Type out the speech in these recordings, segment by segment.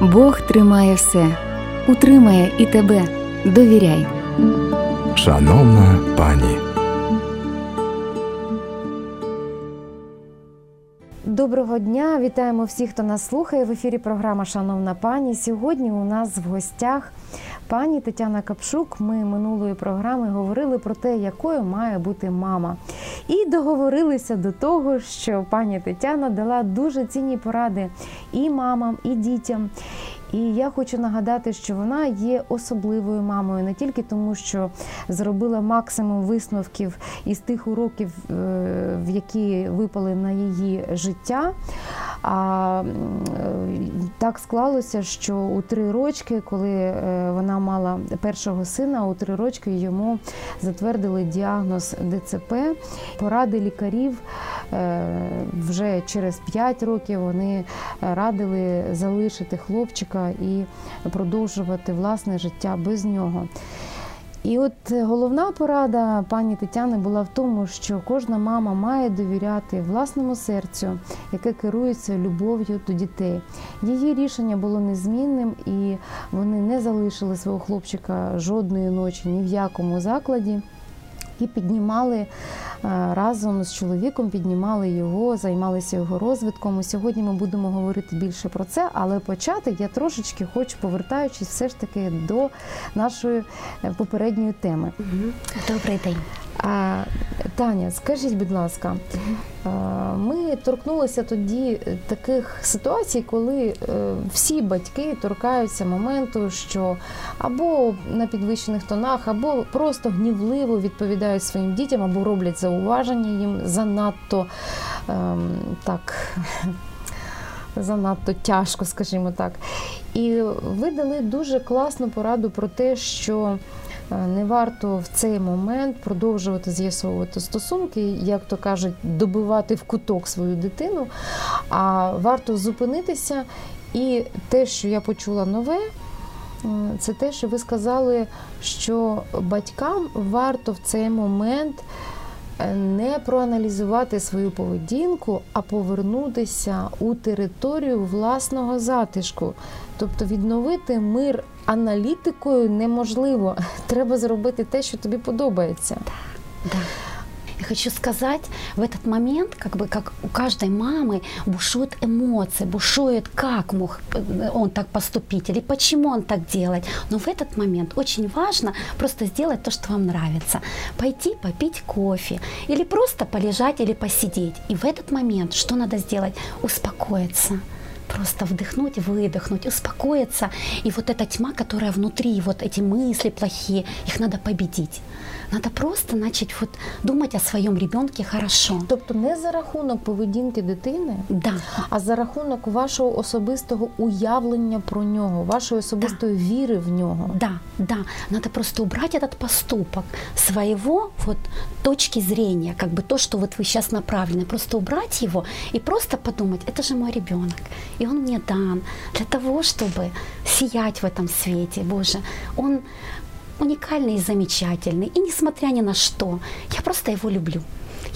Бог тримає все, утримає і тебе. Довіряй. Шановна пані. Доброго дня, вітаємо всіх, хто нас слухає. В ефірі програма Шановна пані. Сьогодні у нас в гостях пані Тетяна Капшук. Ми минулої програми говорили про те, якою має бути мама. І договорилися до того, що пані Тетяна дала дуже цінні поради і мамам, і дітям. І я хочу нагадати, що вона є особливою мамою не тільки тому, що зробила максимум висновків із тих уроків, е, які випали на її життя. А так склалося, що у три рочки, коли е, вона мала першого сина, у три рочки йому затвердили діагноз ДЦП. Поради лікарів е, вже через п'ять років вони радили залишити хлопчика і продовжувати власне життя без нього. І от головна порада пані Тетяни була в тому, що кожна мама має довіряти власному серцю, яке керується любов'ю до дітей. Її рішення було незмінним, і вони не залишили свого хлопчика жодної ночі ні в якому закладі і піднімали разом з чоловіком, піднімали його, займалися його розвитком. І Сьогодні ми будемо говорити більше про це, але почати я трошечки хочу, повертаючись все ж таки до нашої е, попередньої теми. Добрий день. Таня, скажіть, будь ласка, ми торкнулися тоді таких ситуацій, коли е, всі батьки торкаються моменту, що або на підвищених тонах, або просто гнівливо відповідають своїм дітям, або роблять зауваження їм занадто ем, так. Занадто тяжко, скажімо так. І ви дали дуже класну пораду про те, що Е, не варто в цей момент продовжувати з'ясовувати стосунки, як то кажуть, добивати в куток свою дитину, а варто зупинитися. І те, що я почула нове, це те, що ви сказали, що батькам варто в цей момент е, не проаналізувати свою поведінку, а повернутися у територію власного затишку, тобто відновити мир аналітикою неможливо. Треба зробити те, що тобі подобається. Да. Я хочу сказать, в этот момент, как бы как у каждой мамы бушуют эмоции, бушует, как мог он так поступить или почему он так делает. Но в этот момент очень важно просто сделать то, что вам нравится. Пойти попить кофе или просто полежать или посидеть. И в этот момент что надо сделать? Успокоиться просто вдохнуть, выдохнуть, успокоиться. И вот эта тьма, которая внутри, вот эти мысли плохие, их надо победить. Надо просто начать вот думать о своєму ребенку хорошо. Тобто не за рахунок поведінки дитини, да. а за рахунок вашого особистого уявлення про нього, вашої особистої да. віри в нього. Да, да. Надо просто убрать этот поступок своего вот точки зрения, как бы то, что вот вы сейчас направлены, просто убрать его и просто подумать, это же мой ребенок, и он мне дан для того, чтобы сиять в этом свете, Боже, он уникальный и замечательный. И несмотря ни на что, я просто его люблю.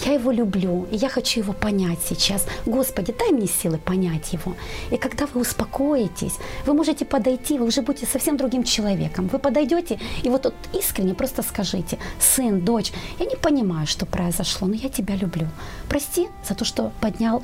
Я его люблю, и я хочу его понять сейчас. Господи, дай мне силы понять его. И когда вы успокоитесь, вы можете подойти, вы уже будете совсем другим человеком. Вы подойдете и вот, вот искренне просто скажите, сын, дочь, я не понимаю, что произошло, но я тебя люблю. Прости за то, что поднял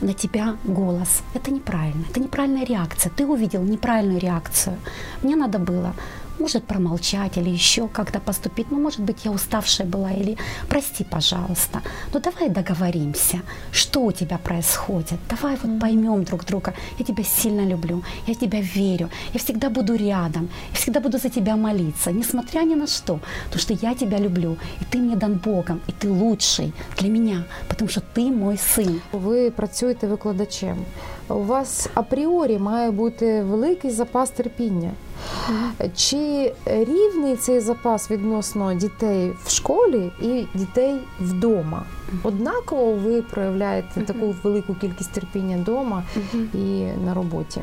на тебя голос. Это неправильно, это неправильная реакция. Ты увидел неправильную реакцию. Мне надо было может промолчать или еще как-то поступить. Ну, может быть, я уставшая была или прости, пожалуйста. Ну, давай договоримся, что у тебя происходит. Давай вот поймем друг друга. Я тебя сильно люблю, я тебя верю, я всегда буду рядом, я всегда буду за тебя молиться, несмотря ни на что. Потому что я тебя люблю, и ты мне дан Богом, и ты лучший для меня, потому что ты мой сын. Ви працюєте викладачем. У вас апріорі має бути великий запас терпіння. Чи рівний цей запас відносно дітей в школі і дітей вдома? Однаково ви проявляєте таку велику кількість терпіння вдома і на роботі?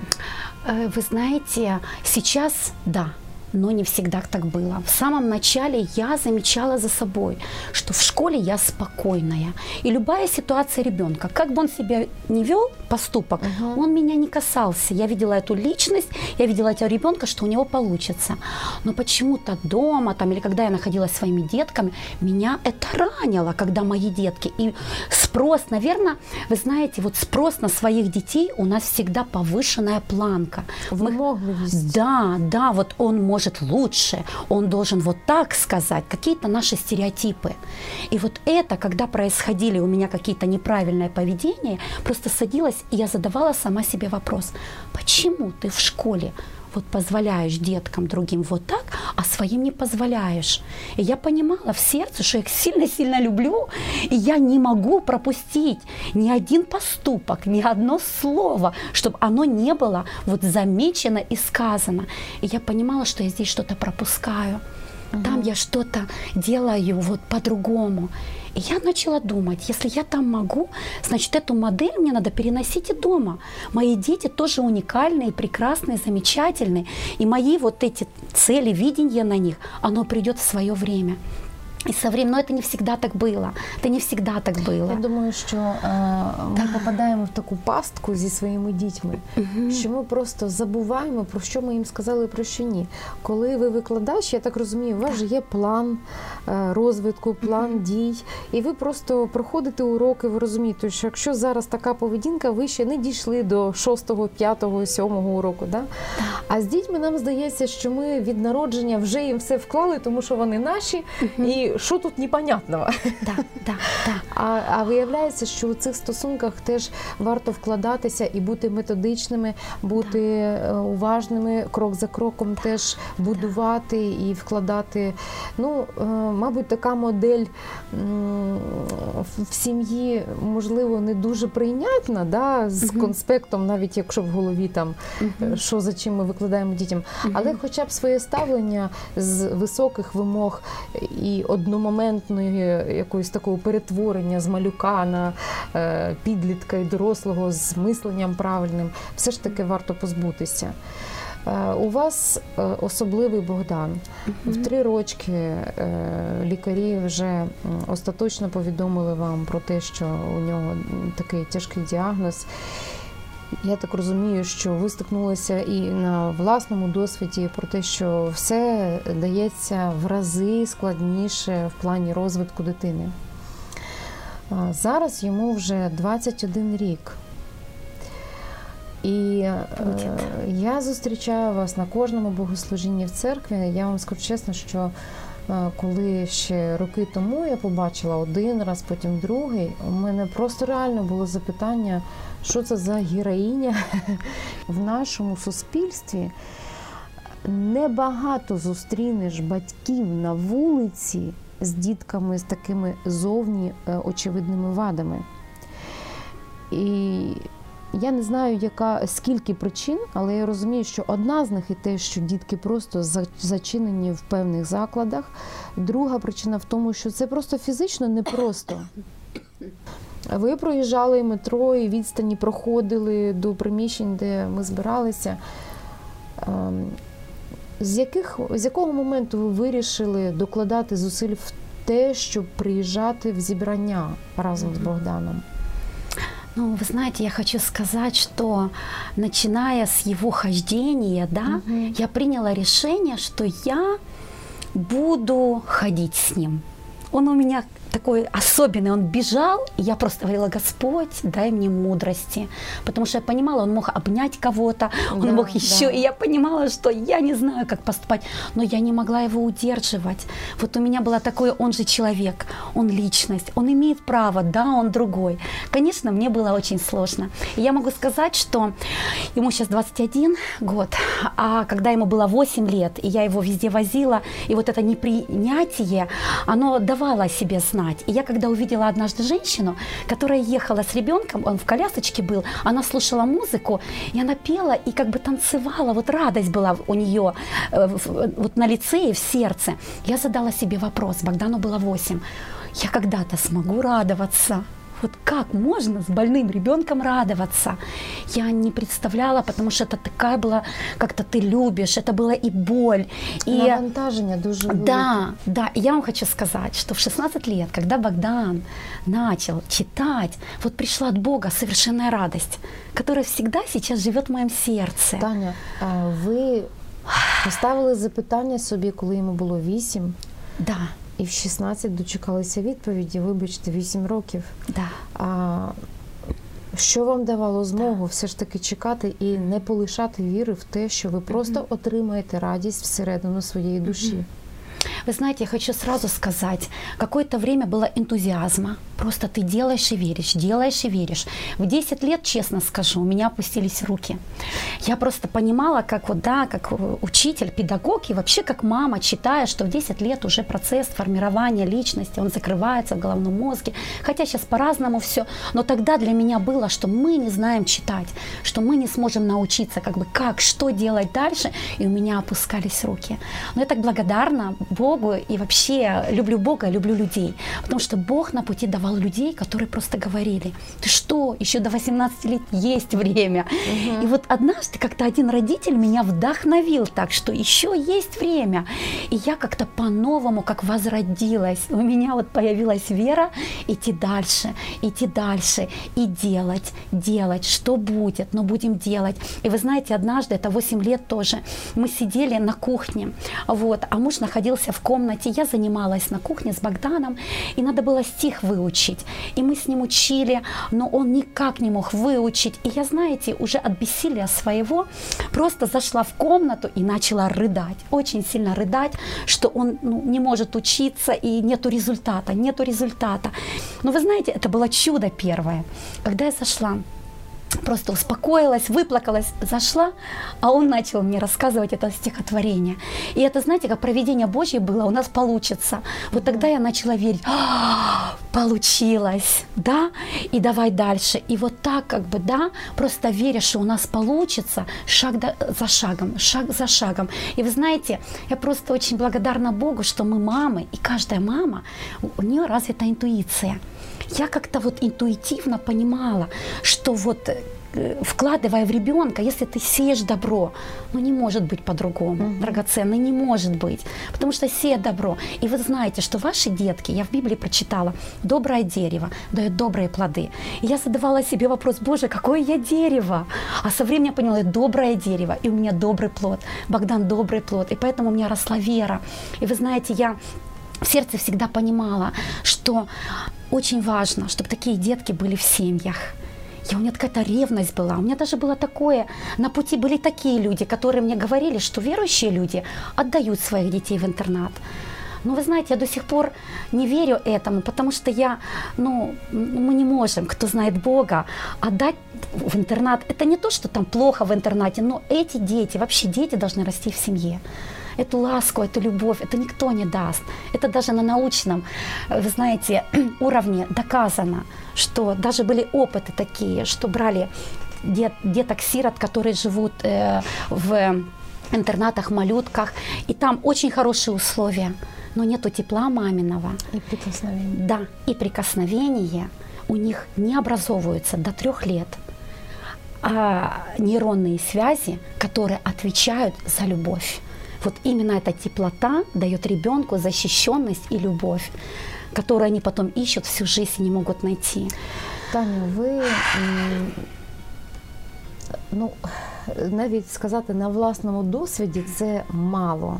Вы знаете, сейчас да, но не всегда так было. В самом начале я замечала за собой, что в школе я спокойная. И любая ситуация ребенка, как бы он себя не вел, поступок, угу. он меня не касался. Я видела эту личность, я видела этого ребенка, что у него получится. Но почему-то дома там, или когда я находилась с своими детками, меня это ранило, когда мои детки. И спрос, наверное, вы знаете, вот спрос на своих детей у нас всегда повышенная планка. Вымогливость. Да, да, вот он может может лучше, он должен вот так сказать, какие-то наши стереотипы. И вот это, когда происходили у меня какие-то неправильные поведения, просто садилась и я задавала сама себе вопрос, почему ты в школе вот позволяешь деткам другим вот так, а своим не позволяешь. И я понимала в сердце, что я их сильно-сильно люблю, и я не могу пропустить ни один поступок, ни одно слово, чтобы оно не было вот замечено и сказано. И я понимала, что я здесь что-то пропускаю. Там я что-то делаю вот по-другому. И я начала думать, если я там могу, значит, эту модель мне надо переносить и дома. Мои дети тоже уникальные, прекрасные, замечательные. И мои вот эти цели, видения на них, оно придет в свое время. І со временем, но это не всегда так було. Це не всегда так було. Я думаю, що е, ми попадаємо в таку пастку зі своїми дітьми, угу. що ми просто забуваємо, про що ми їм сказали, про що ні. Коли ви викладач, я так розумію, у вас же є план е, розвитку, план угу. дій, і ви просто проходите уроки, ви розумієте, що якщо зараз така поведінка, ви ще не дійшли до 6, 5, 7 уроку. Да? А з дітьми нам здається, що ми від народження вже їм все вклали, тому що вони наші. Угу. і що тут непонятного? Да, да, да. А а виявляється, що у цих стосунках теж варто вкладатися і бути методичними, бути да. Е, уважними, крок за кроком теж будувати да. і вкладати. Ну, е, мабуть, така модель в сім'ї, можливо, не дуже прийнятна, да, з угу. конспектом, навіть якщо в голові там угу. що за чим ми викладаємо дітям, угу. але хоча б своє ставлення з високих вимог і одномоментної якоїсь такого перетворення з малюка на е, підлітка і дорослого з мисленням правильним, все ж таки варто позбутися. Е, у вас е, особливий Богдан. В три рочки лікарі вже остаточно повідомили вам про те, що у нього такий тяжкий діагноз. Я так розумію, що ви стикнулися і на власному досвіді про те, що все дається в рази складніше в плані розвитку дитини. Зараз йому вже 21 рік. І е, я зустрічаю вас на кожному богослужінні в церкві. Я вам скажу чесно, що коли ще роки тому я побачила один раз, потім другий, у мене просто реально було запитання що це за героїня в нашому суспільстві. Небагато зустрінеш батьків на вулиці з дітками з такими зовні е, очевидними вадами. І я не знаю, яка скільки причин, але я розумію, що одна з них і те, що дітки просто зачинені в певних закладах. Друга причина в тому, що це просто фізично непросто. Ви проїжджали метро і відстані проходили до приміщень, де ми збиралися. Ем, з яких, з якого моменту ви вирішили докладати зусиль в те, щоб приїжджати в зібрання разом з Богданом? Ну, вы знаете, я хочу сказать, что начиная с его хождения, да, угу. я приняла решение, что я буду ходить с ним. Он у меня такой особенный, он бежал, и я просто говорила, Господь, дай мне мудрости, потому что я понимала, он мог обнять кого-то, он да, мог еще, да. и я понимала, что я не знаю, как поступать, но я не могла его удерживать. Вот у меня было такое, он же человек, он личность, он имеет право, да, он другой. Конечно, мне было очень сложно. И я могу сказать, что ему сейчас 21 год, а когда ему было 8 лет, и я его везде возила, и вот это непринятие, оно давало себе знать знать. И я когда увидела однажды женщину, которая ехала с ребенком, он в колясочке был, она слушала музыку, и она пела и как бы танцевала, вот радость была у нее э, вот на лице и в сердце. Я задала себе вопрос, Богдану было 8, я когда-то смогу радоваться Вот как можно с больным ребенком радоваться? Я не представляла, потому что это такая была, как-то ты любишь, это была и боль. И... Навантаження дуже велике. Да, да. И я вам хочу сказать, что в 16 лет, когда Богдан начал читать, вот пришла от Бога совершенная радость, которая всегда сейчас живет в моем сердце. Таня, а ви поставили запитання собі, коли йому було 8, Да, і в 16 дочекалися відповіді, вибачте, 8 років. да. А що вам давало змогу все ж таки чекати і не полишати віри в те, що ви просто отримаєте радість всередину своєї душі? Вы знаете, я хочу сразу сказать, какое-то время было энтузиазма. Просто ты делаешь и веришь, делаешь и веришь. В 10 лет, честно скажу, у меня опустились руки. Я просто понимала, как вот, да, как э, учитель, педагог и вообще как мама, читая, что в 10 лет уже процесс формирования личности, он закрывается в головном мозге. Хотя сейчас по-разному все. Но тогда для меня было, что мы не знаем читать, что мы не сможем научиться, как бы как, что делать дальше. И у меня опускались руки. Но я так благодарна Богу и вообще люблю Бога, люблю людей. Потому что Бог на пути давал людей, которые просто говорили, ты что, еще до 18 лет есть время. И вот однажды как-то один родитель меня вдохновил так, что еще есть время. И я как-то по-новому, как возродилась. У меня вот появилась вера идти дальше, идти дальше и делать, делать, что будет, но будем делать. И вы знаете, однажды, это 8 лет тоже, мы сидели на кухне, вот, а муж находился в комнате, я занималась на кухне с Богданом, и надо было стих выучить. И мы с ним учили, но он никак не мог выучить. И я, знаете, уже от бессилия своего просто зашла в комнату и начала рыдать, очень сильно рыдать, что он ну, не может учиться и нету результата, нету результата. Но вы знаете, это было чудо первое. Когда я зашла, просто успокоилась, выплакалась, зашла, а он начал мне рассказывать это стихотворение. И это, знаете, как проведение Божье было, у нас получится. Вот тогда я начала верить, «А, получилось, да, и давай дальше. И вот так как бы, да, просто веря, что у нас получится, шаг за шагом, шаг за шагом. И вы знаете, я просто очень благодарна Богу, что мы мамы, и каждая мама, у нее развита интуиция я как-то вот интуитивно понимала, что вот э, вкладывая в ребенка, если ты сеешь добро, ну не может быть по-другому, драгоценный не может быть, потому что сеет добро. И вы знаете, что ваши детки, я в Библии прочитала, доброе дерево дает добрые плоды. И я задавала себе вопрос, Боже, какое я дерево? А со временем я поняла, я доброе дерево, и у меня добрый плод. Богдан добрый плод, и поэтому у меня росла вера. И вы знаете, я в сердце всегда понимала, что очень важно, чтобы такие детки были в семьях. И у меня какая-то ревность была. У меня даже было такое, на пути были такие люди, которые мне говорили, что верующие люди отдают своих детей в интернат. Но вы знаете, я до сих пор не верю этому, потому что я, ну, мы не можем, кто знает Бога, отдать в интернат. Это не то, что там плохо в интернате, но эти дети, вообще дети должны расти в семье. Эту ласку, эту любовь, это никто не даст. Это даже на научном, э, вы знаете, уровне доказано, что даже были опыты такие, что брали дет- деток-сирот, которые живут э, в интернатах, малютках, и там очень хорошие условия, но нету тепла маминого, І прикосновення. да, и прикосновения у них не образовываются до трех лет. А нейронные связи, которые отвечают за любовь. Вот именно эта теплота дает ребенку защищенность и любовь, которую они потом ищут всю жизнь и не могут найти. Таню, ви ну, навіть сказати на власному досвіді це мало.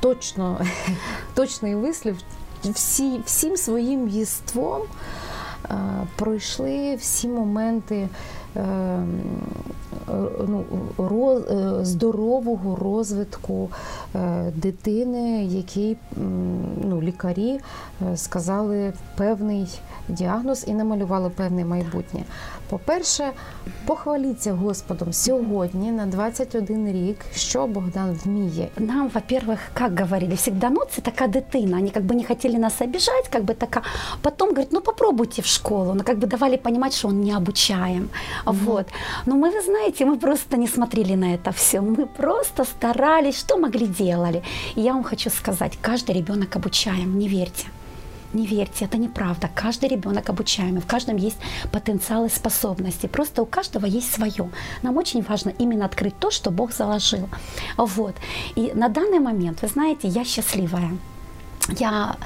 Точно, точний вислів. Всі, всім своїм єством е, пройшли всі моменти е, ну, роз- е, здорового розвитку е, дитини, якій м, ну, лікарі е, сказали певний діагноз і намалювали певне майбутнє. По-перше, похваліться Господом сьогодні на 21 рік, що Богдан вміє. Нам, во-первых, как говорили, всегда, ну, это такая дитина, они как бы не хотели нас обижать, как бы такая. Потом говорят, ну, попробуйте в школу, ну, как бы давали понимать, что он не обучаем. Вот. Но мы, вы знаете, мы просто не смотрели на это все, мы просто старались, что могли, делали. И я вам хочу сказать, каждый ребенок обучаем, не верьте. не верьте, это неправда. Каждый ребенок обучаемый, в каждом есть потенциал и способности. Просто у каждого есть свое. Нам очень важно именно открыть то, что Бог заложил. Вот. И на данный момент, вы знаете, я счастливая я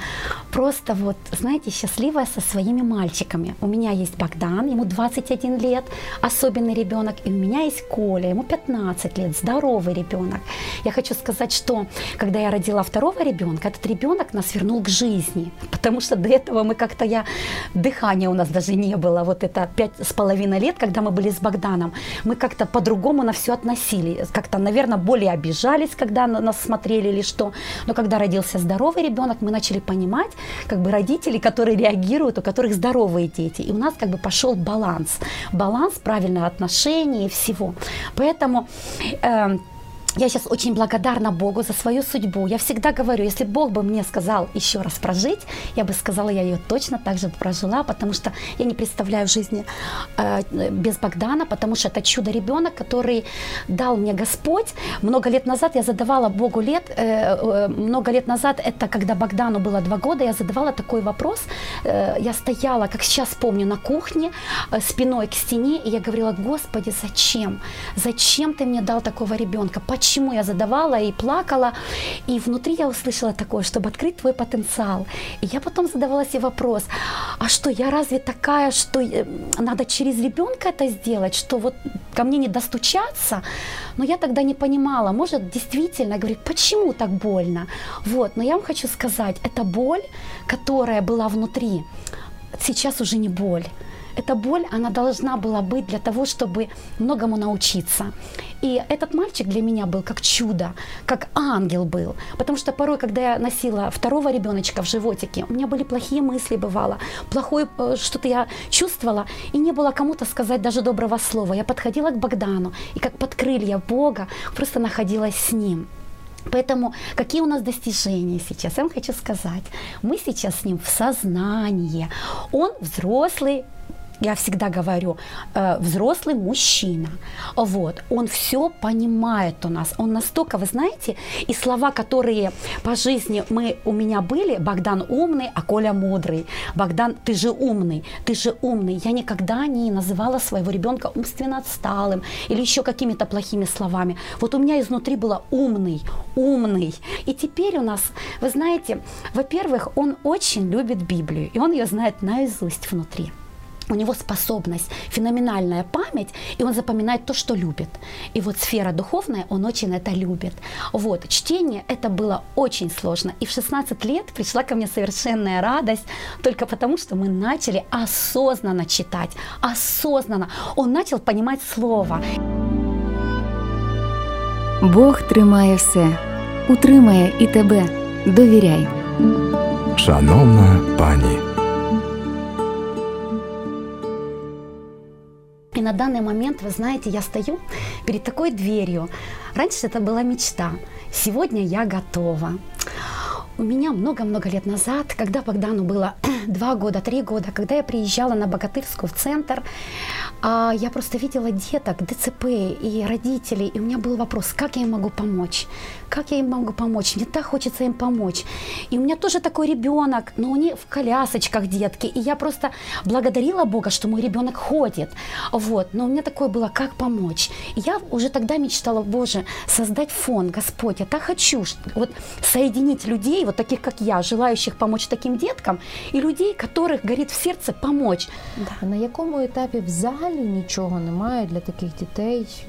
просто вот, знаете, счастливая со своими мальчиками. У меня есть Богдан, ему 21 лет, особенный ребенок, и у меня есть Коля, ему 15 лет, здоровый ребенок. Я хочу сказать, что когда я родила второго ребенка, этот ребенок нас вернул к жизни, потому что до этого мы как-то я дыхания у нас даже не было. Вот это пять с половиной лет, когда мы были с Богданом, мы как-то по-другому на все относили, как-то, наверное, более обижались, когда нас смотрели или что. Но когда родился здоровый ребенок ребенок, мы начали понимать, как бы родители, которые реагируют, у которых здоровые дети. И у нас как бы пошел баланс. Баланс правильного отношения и всего. Поэтому э, я сейчас очень благодарна Богу за свою судьбу. Я всегда говорю, если Бог бы мне сказал еще раз прожить, я бы сказала, я ее точно так же прожила, потому что я не представляю жизни э, без Богдана, потому что это чудо-ребенок, который дал мне Господь. Много лет назад я задавала Богу лет, э, э, много лет назад, это когда Богдану было два года, я задавала такой вопрос. Э, я стояла, как сейчас помню, на кухне, э, спиной к стене, и я говорила, Господи, зачем? Зачем ты мне дал такого ребенка? Почему я задавала и плакала. И внутри я услышала такое, чтобы открыть твой потенциал. И я потом задавала себе вопрос, а что, я разве такая, что э, надо через ребенка это сделать, что вот ко мне не достучаться? Но я тогда не понимала, может, действительно, говорит, почему так больно? Вот, но я вам хочу сказать, эта боль, которая была внутри, сейчас уже не боль. Эта боль, она должна была быть для того, чтобы многому научиться. И этот мальчик для меня был как чудо, как ангел был. Потому что порой, когда я носила второго ребеночка в животике, у меня были плохие мысли, бывало, плохое э, что-то я чувствовала, и не было кому-то сказать даже доброго слова. Я подходила к Богдану, и как под крылья Бога просто находилась с ним. Поэтому какие у нас достижения сейчас? Я вам хочу сказать. Мы сейчас с ним в сознании. Он взрослый я всегда говорю, э, взрослый мужчина, вот, он все понимает у нас, он настолько, вы знаете, и слова, которые по жизни мы у меня были, Богдан умный, а Коля мудрый, Богдан, ты же умный, ты же умный, я никогда не называла своего ребенка умственно отсталым или еще какими-то плохими словами, вот у меня изнутри было умный, умный, и теперь у нас, вы знаете, во-первых, он очень любит Библию, и он ее знает наизусть внутри у него способность, феноменальная память, и он запоминает то, что любит. И вот сфера духовная, он очень это любит. Вот, чтение это было очень сложно. И в 16 лет пришла ко мне совершенная радость, только потому, что мы начали осознанно читать, осознанно. Он начал понимать слово. Бог тримає все, утримає і тебе. Довіряй. Шановна пані. Данный момент, вы знаете, я стою перед такой дверью. Раньше это была мечта. Сегодня я готова. У меня много-много лет назад, когда Богдану было два года, три года, когда я приезжала на Богатырскую в центр, а, я просто видела деток, ДЦП и родителей, и у меня был вопрос, как я им могу помочь? Как я им могу помочь? Мне так хочется им помочь. И у меня тоже такой ребенок, но у них в колясочках детки, и я просто благодарила Бога, что мой ребенок ходит. Вот, но у меня такое было, как помочь? И я уже тогда мечтала, Боже, создать фонд, Господь, я так хочу, вот соединить людей, вот таких, как я, желающих помочь таким деткам, и людей, которых горит в сердце помочь. Да. На якому етапі взагалі нічого немає для таких дітей,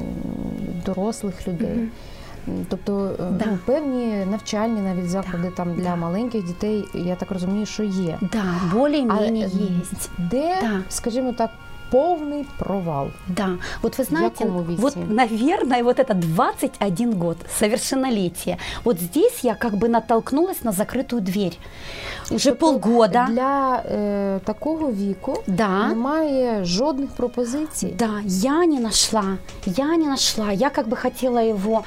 дорослих людей? Mm-hmm. Тобто да. ну, певні навчальні навіть заклади да. там для да. маленьких дітей, я так розумію, що є. Да, більш-менш є. Де, да. скажімо так, полный провал. Да, вот вы знаете, вот, наверное, вот это 21 год, совершеннолетие. Вот здесь я как бы натолкнулась на закрытую дверь. Уже тобто полгода. Для е, такого віку да. немає жодних пропозиций. Да, я не нашла, я не нашла. Я как бы хотела его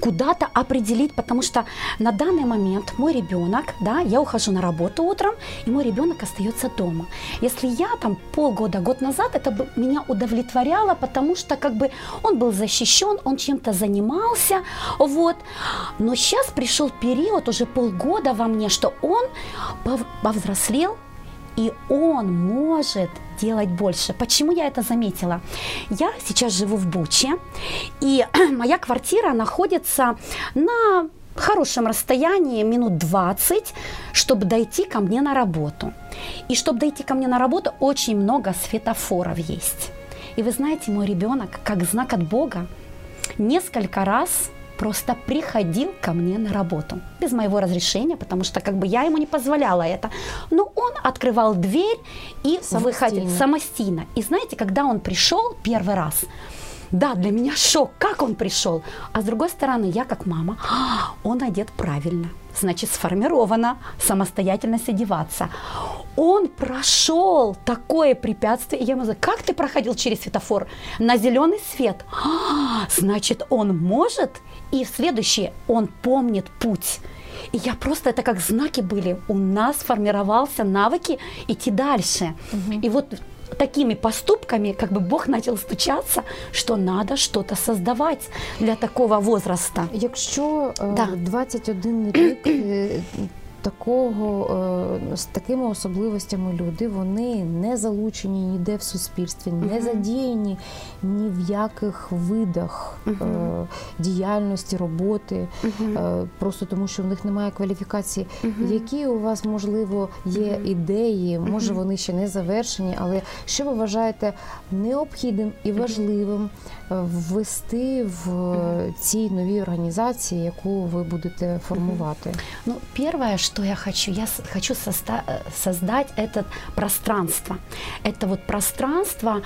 куда-то определить, потому что на данный момент мой ребенок, да, я ухожу на работу утром, и мой ребенок остается дома. Если я там полгода, год назад, это бы меня удовлетворяло, потому что как бы он был защищен, он чем-то занимался, вот. Но сейчас пришел период, уже полгода во мне, что он повзрослел, и он может делать больше. Почему я это заметила? Я сейчас живу в Буче, и моя квартира находится на хорошем расстоянии, минут 20, чтобы дойти ко мне на работу. И чтобы дойти ко мне на работу, очень много светофоров есть. И вы знаете, мой ребенок, как знак от Бога, несколько раз просто приходил ко мне на работу без моего разрешения, потому что как бы я ему не позволяла это. Но он открывал дверь и выходил самостийно. И знаете, когда он пришел первый раз, да, для меня шок, как он пришел. А с другой стороны, я как мама, «А, он одет правильно, значит, сформирована самостоятельность одеваться. Он прошел такое препятствие. Я ему говорю, как ты проходил через светофор? На зеленый свет. «А, значит, он может. И в следующее, он помнит путь. И я просто, это как знаки были. У нас формировался навыки идти дальше. Угу. И вот такими поступками как бы Бог начал стучаться, что надо что-то создавать для такого возраста. Якщо да. 21 рік такого е, з такими особливостями люди вони не залучені ніде в суспільстві, не задіяні ні в яких видах е, діяльності, роботи, е, просто тому що в них немає кваліфікації. Які у вас можливо є ідеї? Може вони ще не завершені, але що ви вважаєте необхідним і важливим ввести в цій новій організації, яку ви будете формувати? Ну, перше, що я хочу? Я хочу соста- создать это пространство. Это вот пространство,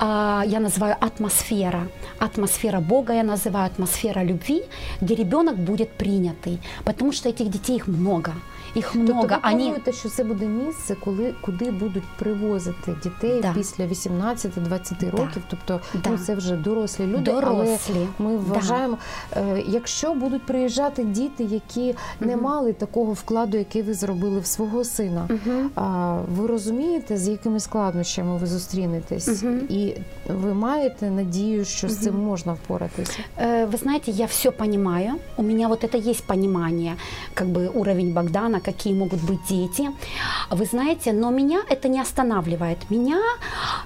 э, я называю атмосфера. Атмосфера Бога я называю атмосфера любви, где ребенок будет принятый. Потому что этих детей их много. Їх много. Тобто ви плануєте, що це буде місце, коли куди будуть привозити дітей да. після 18-20 років. Тобто да. ну, це вже дорослі люди. Дорослі. Але ми вважаємо, да. якщо будуть приїжджати діти, які угу. не мали такого вкладу, який ви зробили в свого сина, угу. а ви розумієте, з якими складнощами ви зустрінетесь, угу. і ви маєте надію, що з цим можна впоратися? Ви знаєте, я все розумію. У мене вот это есть понимание, как бы уровень Богдана, какие могут быть дети. Вы знаете, но меня это не останавливает. Меня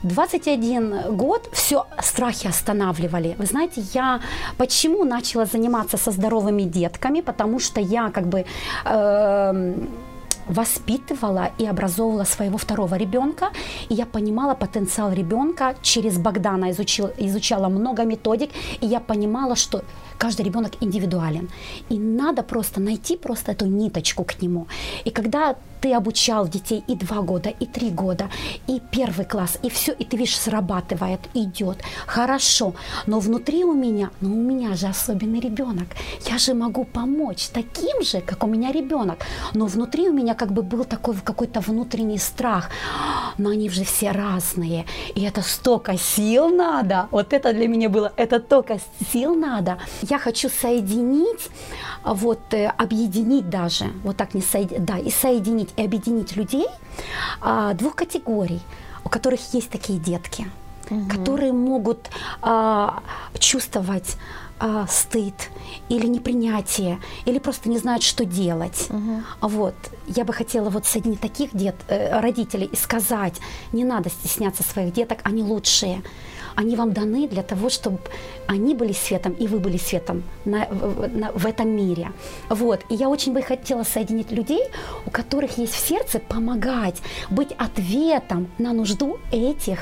21 год все страхи останавливали. Вы знаете, я почему начала заниматься со здоровыми детками? Потому что я как бы... Э, воспитывала и образовывала своего второго ребенка, и я понимала потенциал ребенка через Богдана, изучила, изучала много методик, и я понимала, что каждый ребенок индивидуален. И надо просто найти просто эту ниточку к нему. И когда ты обучал детей и два года, и три года, и первый класс, и все, и ты видишь, срабатывает, идет, хорошо, но внутри у меня, ну у меня же особенный ребенок, я же могу помочь таким же, как у меня ребенок, но внутри у меня как бы был такой какой-то внутренний страх, но они же все разные, и это столько сил надо, вот это для меня было, это только сил надо. Я хочу соединить, вот, э, объединить даже, вот так не соединить, да, и соединить и объединить людей а, двух категорий, у которых есть такие детки, угу. которые могут а, чувствовать а, стыд или непринятие, или просто не знают, что делать. Угу. Вот. Я бы хотела вот соединить таких дет, э, родителей и сказать, не надо стесняться своих деток, они лучшие. Они вам даны для того, чтобы они были светом, и вы были светом на, на, в этом мире. Вот. И я очень бы хотела соединить людей, у которых есть в сердце помогать, быть ответом на нужду этих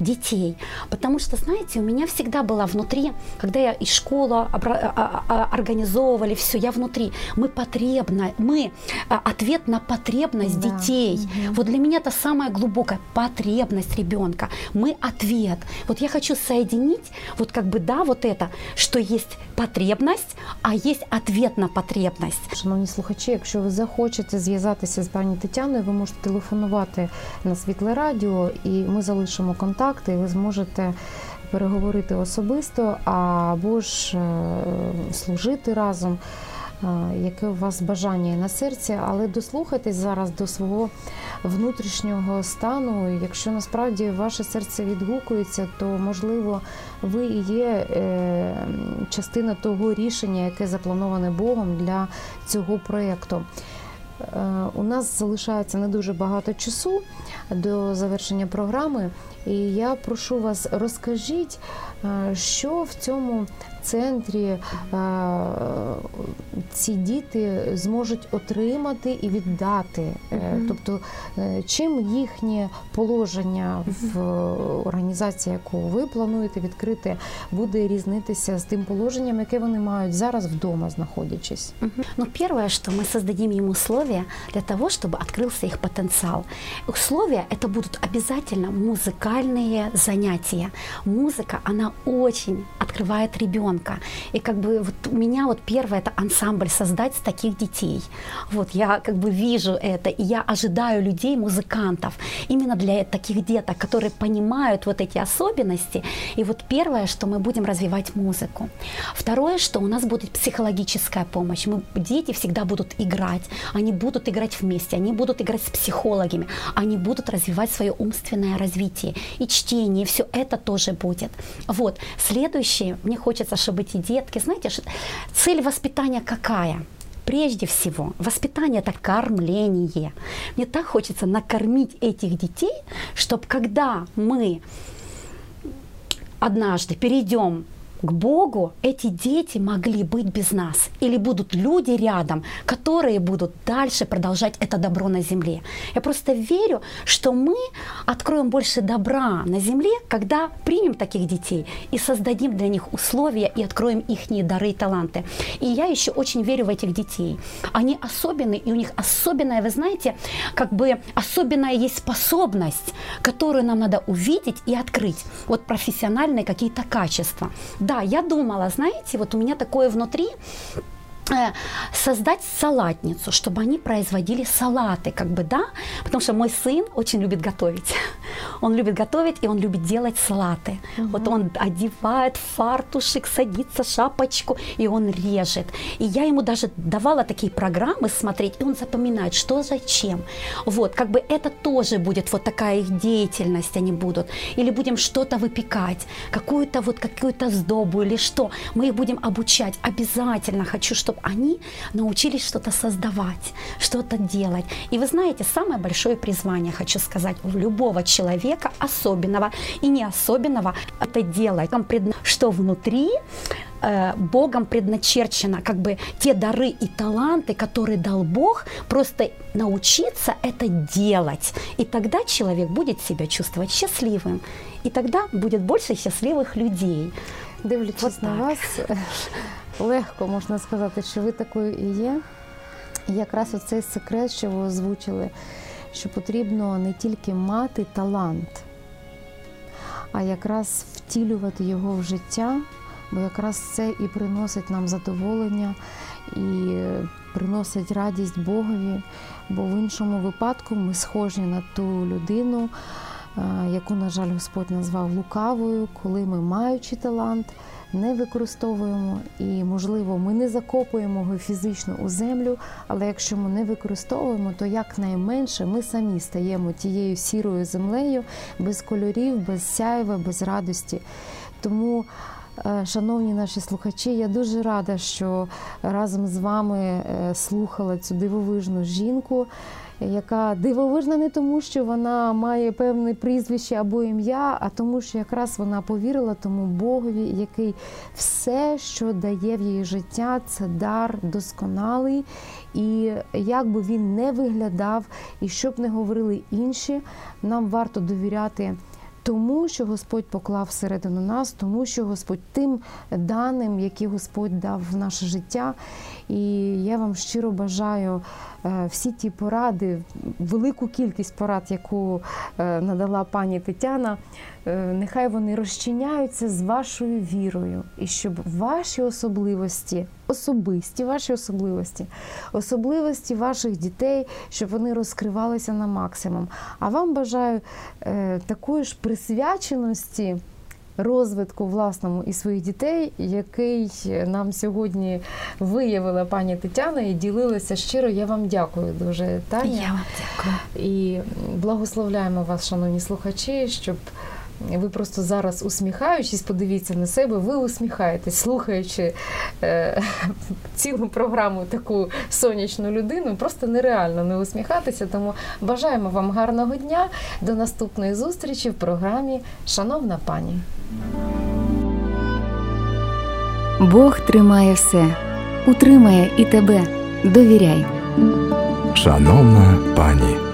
детей. Потому что, знаете, у меня всегда была внутри, когда я из школы а, а, а, организовывали все, я внутри. Мы потребны, мы ответ на потребность да. детей. Угу. Вот для меня это самая глубокая потребность ребенка. Мы ответ. Вот я хочу соединить, вот как бы, да, вот это, что есть потребность, а есть ответ на потребность. Шановні слухачі, якщо ви захочете зв'язатися з пані Тетяною, ви можете телефонувати на світле радіо, і ми залишимо контакт Контакти, і ви зможете переговорити особисто або ж е, служити разом. Е, яке у вас бажання на серці, але дослухайтесь зараз до свого внутрішнього стану. Якщо насправді ваше серце відгукується, то можливо ви і є е, частина того рішення, яке заплановане Богом для цього проєкту. У нас залишається не дуже багато часу до завершення програми, і я прошу вас, розкажіть, що в цьому центрі е, ці діти зможуть отримати і віддати. Е, Мгм. Тобто, е, чим їхнє положення в організації, яку ви плануєте відкрити, буде різнитися з тим положенням, яке вони мають зараз вдома, знаходячись. Мгм. Ну, первое, что мы создадим им условия для того, чтобы открылся их потенциал. Условия это будут обязательно музыкальные занятия. Музыка, она очень открывает ребенка. И как бы вот у меня вот первое это ансамбль создать с таких детей. Вот я как бы вижу это, и я ожидаю людей, музыкантов, именно для таких деток, которые понимают вот эти особенности. И вот первое, что мы будем развивать музыку. Второе, что у нас будет психологическая помощь. Мы, дети всегда будут играть, они будут играть вместе, они будут играть с психологами, они будут развивать свое умственное развитие и чтение, все это тоже будет. Вот. Следующее, мне хочется, чтобы эти детки, знаете, цель воспитания какая? Прежде всего, воспитание это кормление. Мне так хочется накормить этих детей, чтобы когда мы однажды перейдем к Богу, эти дети могли быть без нас. Или будут люди рядом, которые будут дальше продолжать это добро на земле. Я просто верю, что мы откроем больше добра на земле, когда примем таких детей и создадим для них условия и откроем их дары и таланты. И я еще очень верю в этих детей. Они особенные, и у них особенная, вы знаете, как бы особенная есть способность, которую нам надо увидеть и открыть. Вот профессиональные какие-то качества. Да, я думала, знаете, вот у меня такое внутри, создать салатницу, чтобы они производили салаты, как бы, да, потому что мой сын очень любит готовить. Он любит готовить, и он любит делать салаты. Вот он одевает фартушек, садится, шапочку, и он режет. И я ему даже давала такие программы смотреть, и он запоминает, что зачем. Вот, как бы это тоже будет вот такая их деятельность, они будут. Или будем что-то выпекать, какую-то вот какую-то сдобу или что. Мы их будем обучать. Обязательно хочу, чтобы они научились что-то создавать, что-то делать. И вы знаете, самое большое призвание, хочу сказать, у любого человека, особенного и не особенного, это делать, что внутри э, Богом предначерчено, как бы те дары и таланты, которые дал Бог, просто научиться это делать. И тогда человек будет себя чувствовать счастливым. И тогда будет больше счастливых людей. Дивлячись От на вас, легко можна сказати, що ви такою і є. І якраз оцей секрет, що ви озвучили, що потрібно не тільки мати талант, а якраз втілювати його в життя, бо якраз це і приносить нам задоволення, і приносить радість Богові. Бо в іншому випадку ми схожі на ту людину, е, яку, на жаль, Господь назвав лукавою, коли ми, маючи талант, не використовуємо і, можливо, ми не закопуємо його фізично у землю, але якщо ми не використовуємо, то якнайменше ми самі стаємо тією сірою землею без кольорів, без сяйва, без радості. Тому, е, шановні наші слухачі, я дуже рада, що разом з вами е, слухала цю дивовижну жінку. Яка дивовижна не тому, що вона має певне прізвище або ім'я, а тому, що якраз вона повірила тому Богові, який все, що дає в її життя, це дар досконалий. І як би він не виглядав, і що б не говорили інші, нам варто довіряти тому, що Господь поклав всередину нас, тому що Господь тим даним, які Господь дав в наше життя. І я вам щиро бажаю е, всі ті поради, велику кількість порад, яку е, надала пані Тетяна, е, нехай вони розчиняються з вашою вірою, і щоб ваші особливості, особисті ваші особливості, особливості ваших дітей, щоб вони розкривалися на максимум. А вам бажаю такої ж присвяченості розвитку власному і своїх дітей, який нам сьогодні виявила пані Тетяна і ділилася щиро. Я вам дякую дуже, Таня. Я вам дякую. І благословляємо вас, шановні слухачі, щоб ви просто зараз усміхаючись, подивіться на себе, ви усміхаєтесь, слухаючи е, цілу програму таку сонячну людину, просто нереально не усміхатися. Тому бажаємо вам гарного дня. До наступної зустрічі в програмі Шановна пані. Бог тримає все, утримає і тебе. Довіряй. Шановна пані.